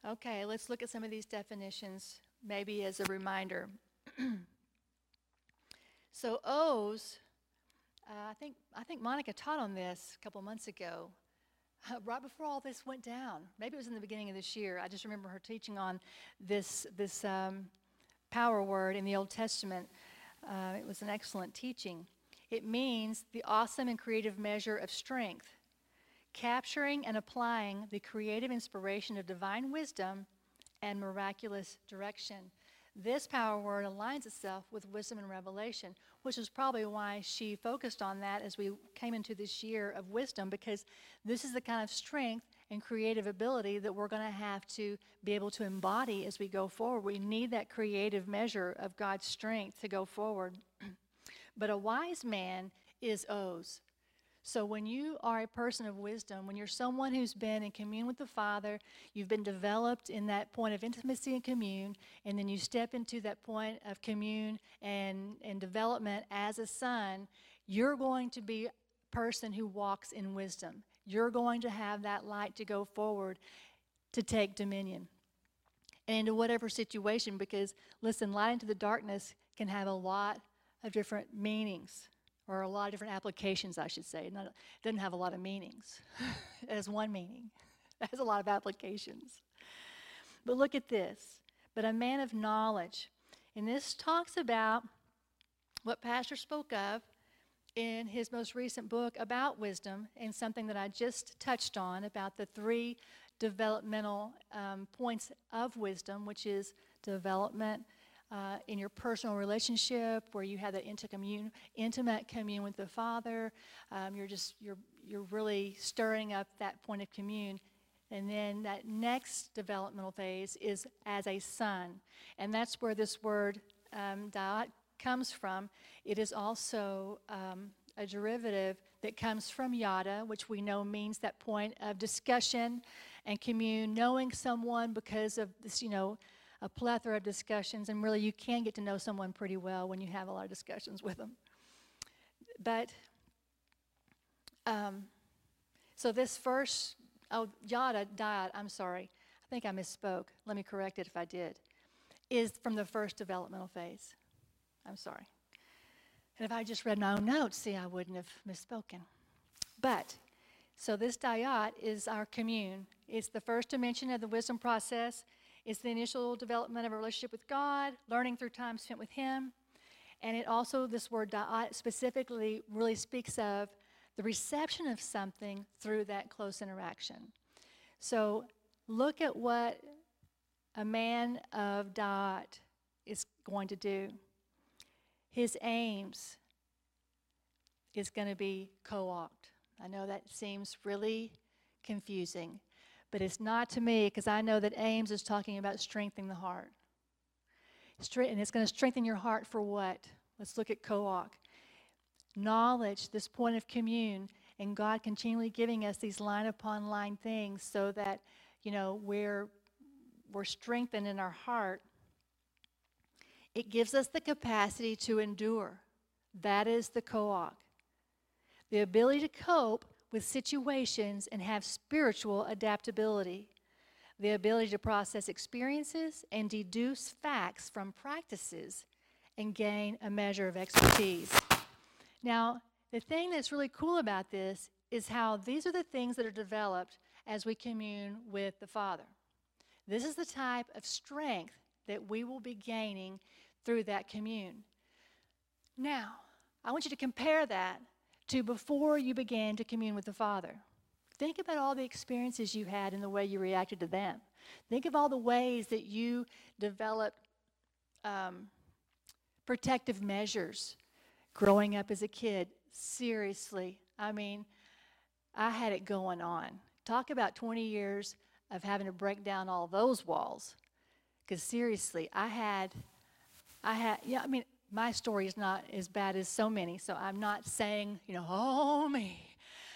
Okay, let's look at some of these definitions, maybe as a reminder. so, Oz uh, I think I think Monica taught on this a couple months ago, uh, right before all this went down. Maybe it was in the beginning of this year. I just remember her teaching on this this um, power word in the Old Testament. Uh, it was an excellent teaching. It means the awesome and creative measure of strength, capturing and applying the creative inspiration of divine wisdom and miraculous direction. This power word aligns itself with wisdom and revelation, which is probably why she focused on that as we came into this year of wisdom, because this is the kind of strength and creative ability that we're going to have to be able to embody as we go forward. We need that creative measure of God's strength to go forward. but a wise man is Oz. So, when you are a person of wisdom, when you're someone who's been in commune with the Father, you've been developed in that point of intimacy and commune, and then you step into that point of commune and, and development as a son, you're going to be a person who walks in wisdom. You're going to have that light to go forward to take dominion. And into whatever situation, because listen, light into the darkness can have a lot of different meanings or a lot of different applications, I should say. It doesn't have a lot of meanings. it has one meaning, it has a lot of applications. But look at this. But a man of knowledge. And this talks about what Pastor spoke of in his most recent book about wisdom, and something that I just touched on about the three developmental um, points of wisdom, which is development, uh, in your personal relationship where you have that intimate, intimate commune with the Father. Um, you're just you're you're really stirring up that point of commune. And then that next developmental phase is as a son. And that's where this word um, comes from. It is also um, a derivative that comes from yada, which we know means that point of discussion and commune, knowing someone because of this, you know, a plethora of discussions, and really you can get to know someone pretty well when you have a lot of discussions with them. But, um, so this first, oh, yada, da'at, I'm sorry. I think I misspoke. Let me correct it if I did. Is from the first developmental phase. I'm sorry. And if I just read my own notes, see, I wouldn't have misspoken. But, so this da'at is our commune. It's the first dimension of the wisdom process. It's the initial development of a relationship with God, learning through time spent with Him. And it also, this word da'at specifically really speaks of the reception of something through that close interaction. So look at what a man of da'at is going to do. His aims is going to be co-opt. I know that seems really confusing. But it's not to me because I know that Ames is talking about strengthening the heart. And it's going to strengthen your heart for what? Let's look at Koach. Knowledge, this point of commune, and God continually giving us these line upon line things so that, you know, we're, we're strengthened in our heart. It gives us the capacity to endure. That is the Koach. The ability to cope with situations and have spiritual adaptability, the ability to process experiences and deduce facts from practices and gain a measure of expertise. Now, the thing that's really cool about this is how these are the things that are developed as we commune with the Father. This is the type of strength that we will be gaining through that commune. Now, I want you to compare that to before you began to commune with the Father. Think about all the experiences you had and the way you reacted to them. Think of all the ways that you developed um, protective measures growing up as a kid. Seriously, I mean, I had it going on. Talk about 20 years of having to break down all those walls. Because seriously, I had, I had, yeah, I mean, my story is not as bad as so many, so I'm not saying, you know, oh me.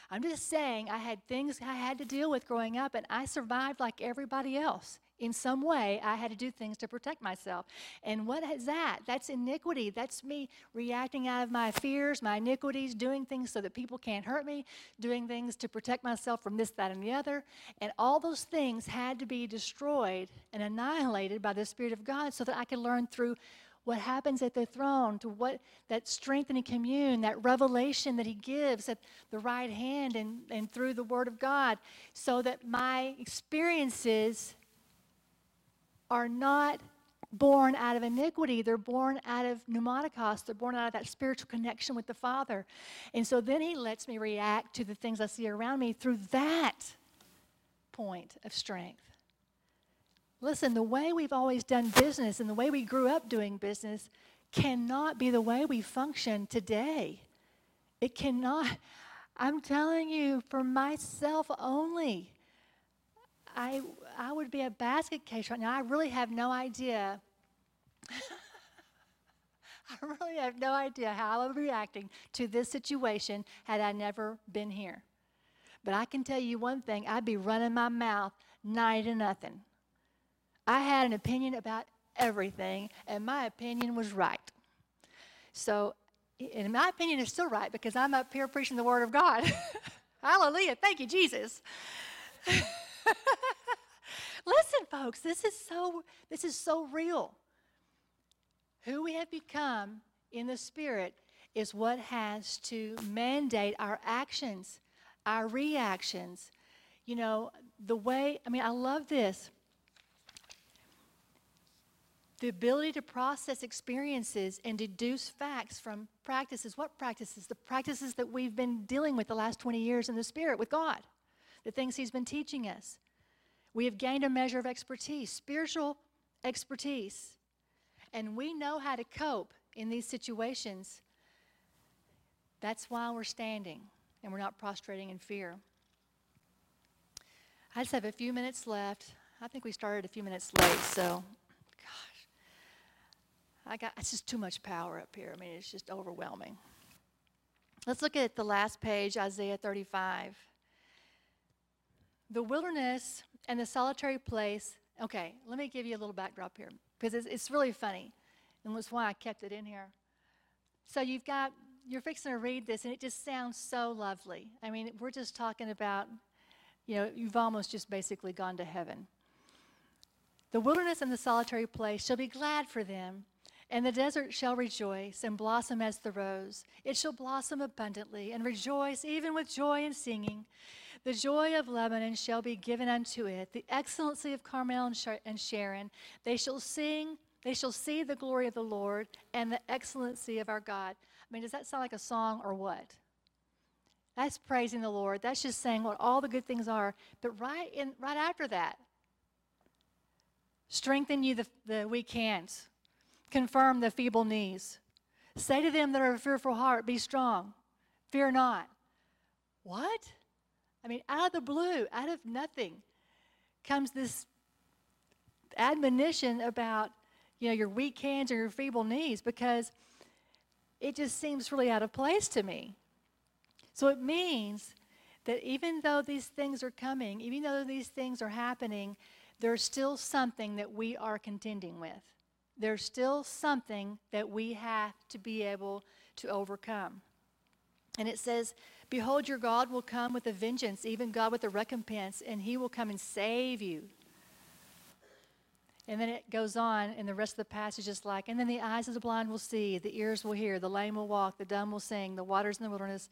I'm just saying I had things I had to deal with growing up, and I survived like everybody else. In some way, I had to do things to protect myself. And what is that? That's iniquity. That's me reacting out of my fears, my iniquities, doing things so that people can't hurt me, doing things to protect myself from this, that, and the other. And all those things had to be destroyed and annihilated by the Spirit of God so that I could learn through what happens at the throne, to what that strengthening commune, that revelation that He gives at the right hand and, and through the Word of God, so that my experiences are not born out of iniquity. They're born out of pneumatikos. They're born out of that spiritual connection with the Father. And so then He lets me react to the things I see around me through that point of strength. Listen, the way we've always done business and the way we grew up doing business cannot be the way we function today. It cannot. I'm telling you, for myself only, I, I would be a basket case right now. I really have no idea. I really have no idea how I would be reacting to this situation had I never been here. But I can tell you one thing I'd be running my mouth nine to nothing. I had an opinion about everything, and my opinion was right. So, and my opinion is still right because I'm up here preaching the Word of God. Hallelujah. Thank you, Jesus. Folks, this is so this is so real. Who we have become in the spirit is what has to mandate our actions, our reactions. You know, the way, I mean, I love this the ability to process experiences and deduce facts from practices. What practices? The practices that we've been dealing with the last 20 years in the Spirit with God, the things He's been teaching us. We have gained a measure of expertise, spiritual expertise, and we know how to cope in these situations. That's why we're standing and we're not prostrating in fear. I just have a few minutes left. I think we started a few minutes late, so gosh, I got it's just too much power up here. I mean, it's just overwhelming. Let's look at the last page, Isaiah 35. The wilderness and the solitary place. Okay, let me give you a little backdrop here because it's, it's really funny, and that's why I kept it in here. So you've got you're fixing to read this, and it just sounds so lovely. I mean, we're just talking about, you know, you've almost just basically gone to heaven. The wilderness and the solitary place shall be glad for them and the desert shall rejoice and blossom as the rose. It shall blossom abundantly and rejoice even with joy and singing. The joy of Lebanon shall be given unto it, the excellency of Carmel and Sharon. They shall sing, they shall see the glory of the Lord and the excellency of our God. I mean, does that sound like a song or what? That's praising the Lord. That's just saying what all the good things are. But right in right after that, strengthen you the, the weak hands confirm the feeble knees. Say to them that are of fearful heart, Be strong, fear not. What? I mean, out of the blue, out of nothing, comes this admonition about you know your weak hands or your feeble knees because it just seems really out of place to me. So it means that even though these things are coming, even though these things are happening, there's still something that we are contending with there's still something that we have to be able to overcome. And it says, Behold, your God will come with a vengeance, even God with a recompense, and he will come and save you. And then it goes on, and the rest of the passage is like, And then the eyes of the blind will see, the ears will hear, the lame will walk, the dumb will sing, the waters in the wilderness,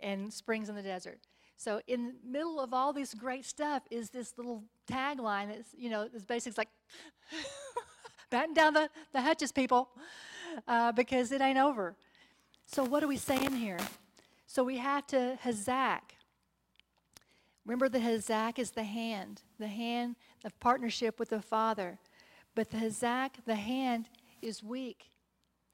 and springs in the desert. So, in the middle of all this great stuff is this little tagline that's, you know, it's basically like, batten down the, the hatches, people, uh, because it ain't over. So, what are we saying here? So, we have to hazak. Remember, the hazak is the hand, the hand of partnership with the Father. But the hazak, the hand, is weak.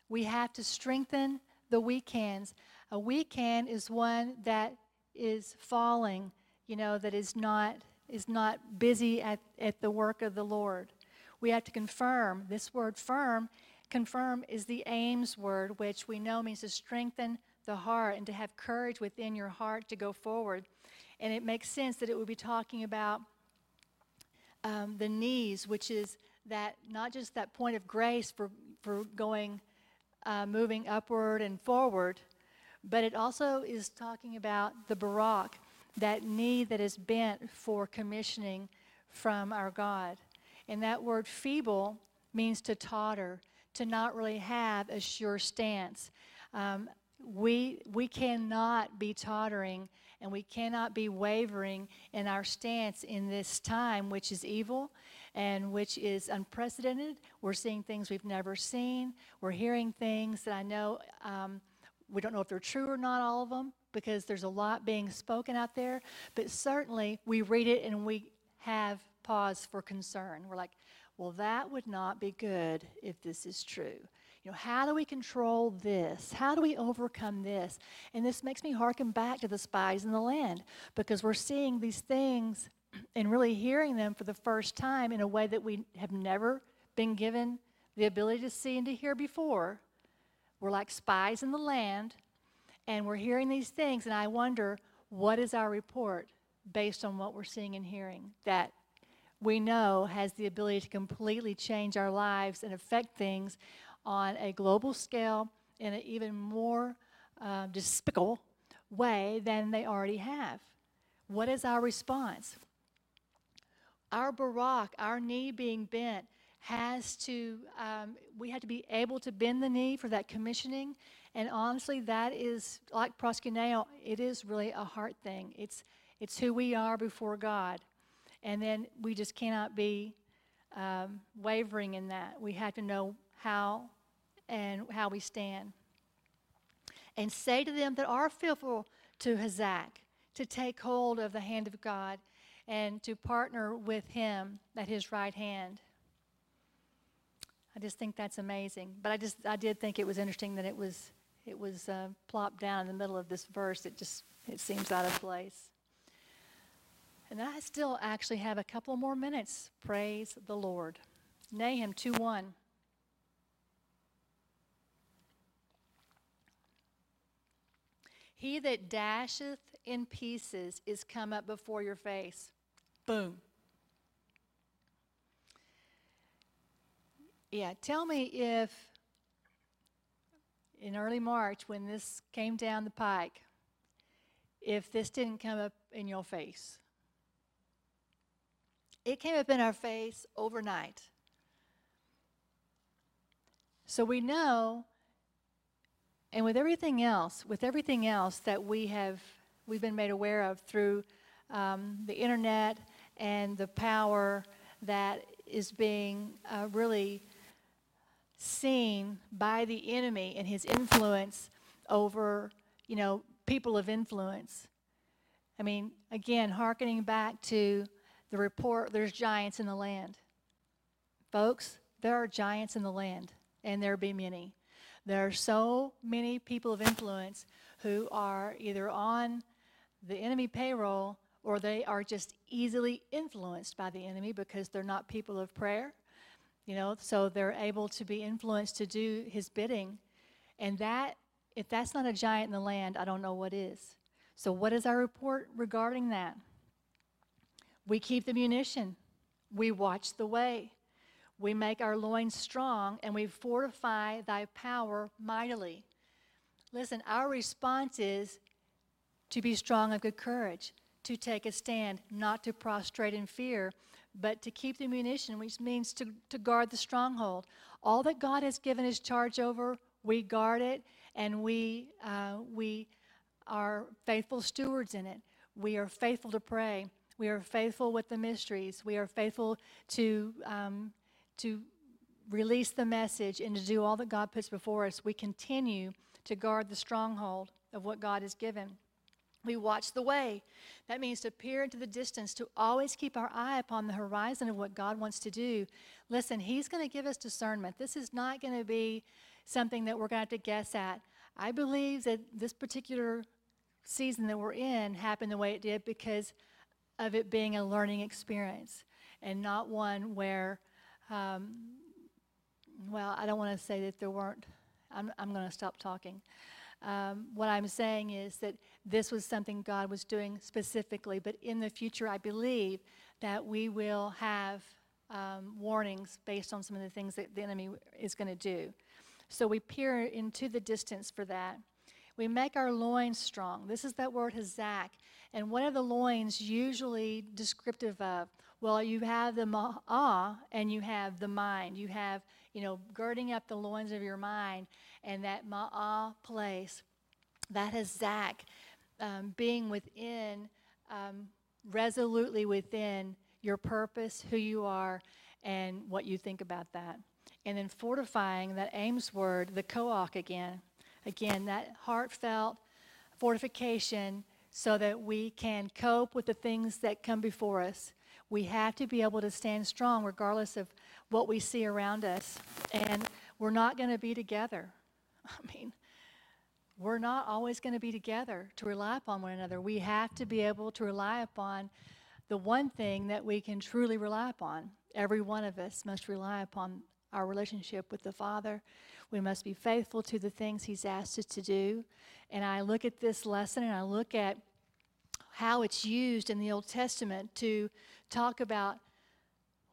We have to strengthen the weak hands. A weak hand is one that is falling, you know, that is not is not busy at, at the work of the Lord we have to confirm. This word firm, confirm, is the Ames word, which we know means to strengthen the heart and to have courage within your heart to go forward. And it makes sense that it would be talking about um, the knees, which is that not just that point of grace for, for going, uh, moving upward and forward, but it also is talking about the barak, that knee that is bent for commissioning from our God. And that word feeble means to totter, to not really have a sure stance. Um, we, we cannot be tottering and we cannot be wavering in our stance in this time, which is evil and which is unprecedented. We're seeing things we've never seen. We're hearing things that I know um, we don't know if they're true or not, all of them, because there's a lot being spoken out there. But certainly we read it and we have pause for concern. We're like, well, that would not be good if this is true. You know, how do we control this? How do we overcome this? And this makes me hearken back to the spies in the land because we're seeing these things and really hearing them for the first time in a way that we have never been given the ability to see and to hear before. We're like spies in the land, and we're hearing these things, and I wonder what is our report based on what we're seeing and hearing that we know has the ability to completely change our lives and affect things on a global scale in an even more uh, despicable way than they already have. What is our response? Our barak, our knee being bent, has to, um, we have to be able to bend the knee for that commissioning. And honestly, that is, like proskuneo, it is really a heart thing. It's, it's who we are before God. And then we just cannot be um, wavering in that. We have to know how and how we stand. And say to them that are fearful to Hazak to take hold of the hand of God and to partner with Him at His right hand. I just think that's amazing. But I just I did think it was interesting that it was it was uh, plopped down in the middle of this verse. It just it seems out of place. And I still actually have a couple more minutes. Praise the Lord. Nahum 2 1. He that dasheth in pieces is come up before your face. Boom. Yeah, tell me if in early March, when this came down the pike, if this didn't come up in your face. It came up in our face overnight. So we know and with everything else, with everything else that we have, we've been made aware of through um, the internet and the power that is being uh, really seen by the enemy and his influence over, you know, people of influence. I mean, again, hearkening back to the report, there's giants in the land. Folks, there are giants in the land, and there be many. There are so many people of influence who are either on the enemy payroll or they are just easily influenced by the enemy because they're not people of prayer. You know, so they're able to be influenced to do his bidding. And that, if that's not a giant in the land, I don't know what is. So, what is our report regarding that? We keep the munition, we watch the way. We make our loins strong and we fortify thy power mightily. Listen, our response is to be strong of good courage, to take a stand, not to prostrate in fear, but to keep the munition, which means to, to guard the stronghold. All that God has given his charge over, we guard it and we, uh, we are faithful stewards in it. We are faithful to pray. We are faithful with the mysteries. We are faithful to um, to release the message and to do all that God puts before us, we continue to guard the stronghold of what God has given. We watch the way. That means to peer into the distance, to always keep our eye upon the horizon of what God wants to do. Listen, He's going to give us discernment. This is not going to be something that we're going to have to guess at. I believe that this particular season that we're in happened the way it did because of it being a learning experience and not one where um, well, I don't want to say that there weren't, I'm, I'm going to stop talking. Um, what I'm saying is that this was something God was doing specifically, but in the future, I believe that we will have um, warnings based on some of the things that the enemy is going to do. So we peer into the distance for that. We make our loins strong. This is that word hazak, And what are the loins usually descriptive of? Well, you have the ma'ah and you have the mind. You have, you know, girding up the loins of your mind and that ma'ah place. That is Zach um, being within, um, resolutely within your purpose, who you are, and what you think about that. And then fortifying that Ames word, the koach again. Again, that heartfelt fortification so that we can cope with the things that come before us. We have to be able to stand strong regardless of what we see around us. And we're not going to be together. I mean, we're not always going to be together to rely upon one another. We have to be able to rely upon the one thing that we can truly rely upon. Every one of us must rely upon our relationship with the Father. We must be faithful to the things He's asked us to do. And I look at this lesson and I look at how it's used in the Old Testament to talk about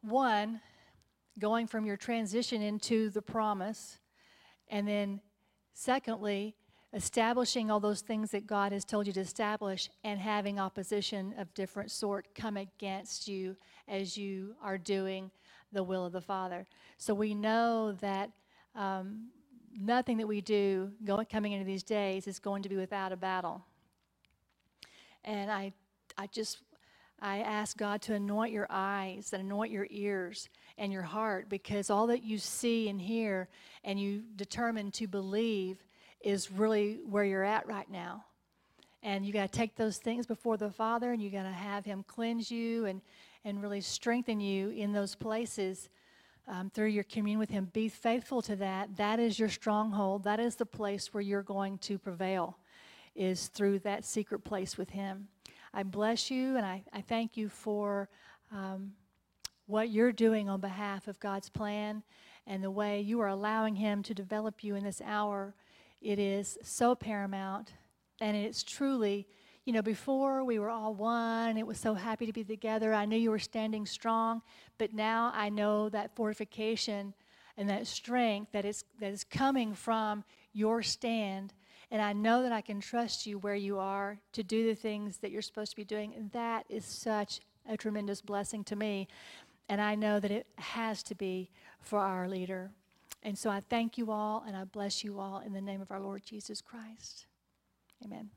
one, going from your transition into the promise, and then secondly, establishing all those things that God has told you to establish and having opposition of different sort come against you as you are doing the will of the Father. So we know that um, nothing that we do going, coming into these days is going to be without a battle. And I, I just, I ask God to anoint your eyes and anoint your ears and your heart because all that you see and hear and you determine to believe is really where you're at right now. And you got to take those things before the Father and you got to have Him cleanse you and, and really strengthen you in those places um, through your communion with Him. Be faithful to that. That is your stronghold. That is the place where you're going to prevail, is through that secret place with Him. I bless you and I, I thank you for um, what you're doing on behalf of God's plan and the way you are allowing Him to develop you in this hour. It is so paramount and it's truly you know, before we were all one, and it was so happy to be together. I knew you were standing strong, but now I know that fortification and that strength that is, that is coming from your stand. And I know that I can trust you where you are to do the things that you're supposed to be doing. And that is such a tremendous blessing to me. And I know that it has to be for our leader. And so I thank you all and I bless you all in the name of our Lord Jesus Christ. Amen.